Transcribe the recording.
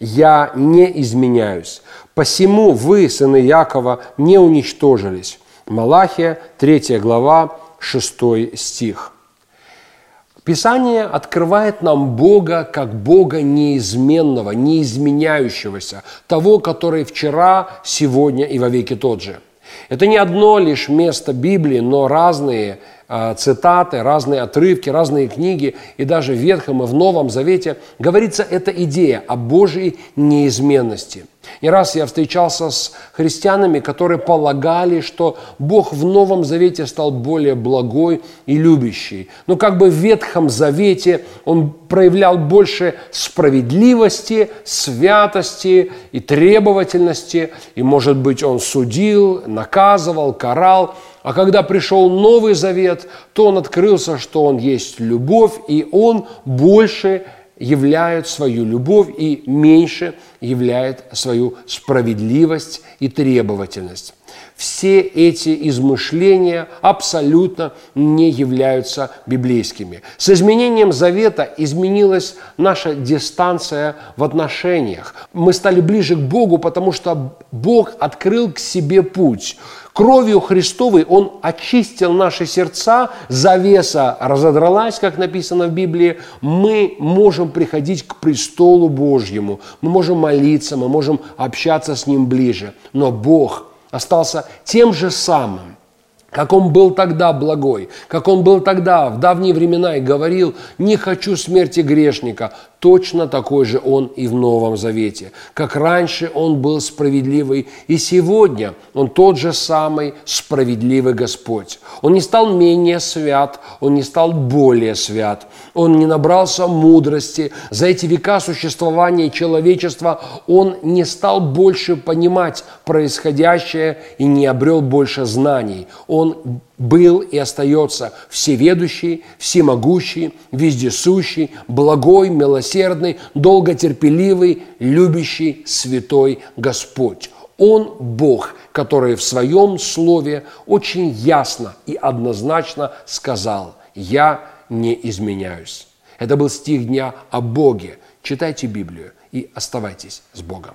я не изменяюсь. Посему вы, сыны Якова, не уничтожились. Малахия, 3 глава, 6 стих. Писание открывает нам Бога как Бога неизменного, неизменяющегося, того, который вчера, сегодня и вовеки тот же. Это не одно лишь место Библии, но разные а, цитаты, разные отрывки, разные книги, и даже в Ветхом и в Новом Завете говорится эта идея о Божьей неизменности. Не раз я встречался с христианами, которые полагали, что Бог в Новом Завете стал более благой и любящий. Но как бы в Ветхом Завете Он проявлял больше справедливости, святости и требовательности, и, может быть, Он судил, наказывал, карал – а когда пришел Новый Завет, то он открылся, что он есть любовь, и он больше являет свою любовь и меньше являет свою справедливость и требовательность. Все эти измышления абсолютно не являются библейскими. С изменением завета изменилась наша дистанция в отношениях. Мы стали ближе к Богу, потому что Бог открыл к себе путь. Кровью Христовой Он очистил наши сердца, завеса разодралась, как написано в Библии. Мы можем приходить к престолу Божьему, мы можем молиться, мы можем общаться с Ним ближе. Но Бог остался тем же самым, как он был тогда благой, как он был тогда в давние времена и говорил, не хочу смерти грешника, точно такой же он и в Новом Завете. Как раньше он был справедливый, и сегодня он тот же самый справедливый Господь. Он не стал менее свят, он не стал более свят, он не набрался мудрости. За эти века существования человечества он не стал больше понимать происходящее и не обрел больше знаний. Он он был и остается всеведущий, всемогущий, вездесущий, благой, милосердный, долготерпеливый, любящий, святой Господь. Он Бог, который в своем слове очень ясно и однозначно сказал «Я не изменяюсь». Это был стих дня о Боге. Читайте Библию и оставайтесь с Богом.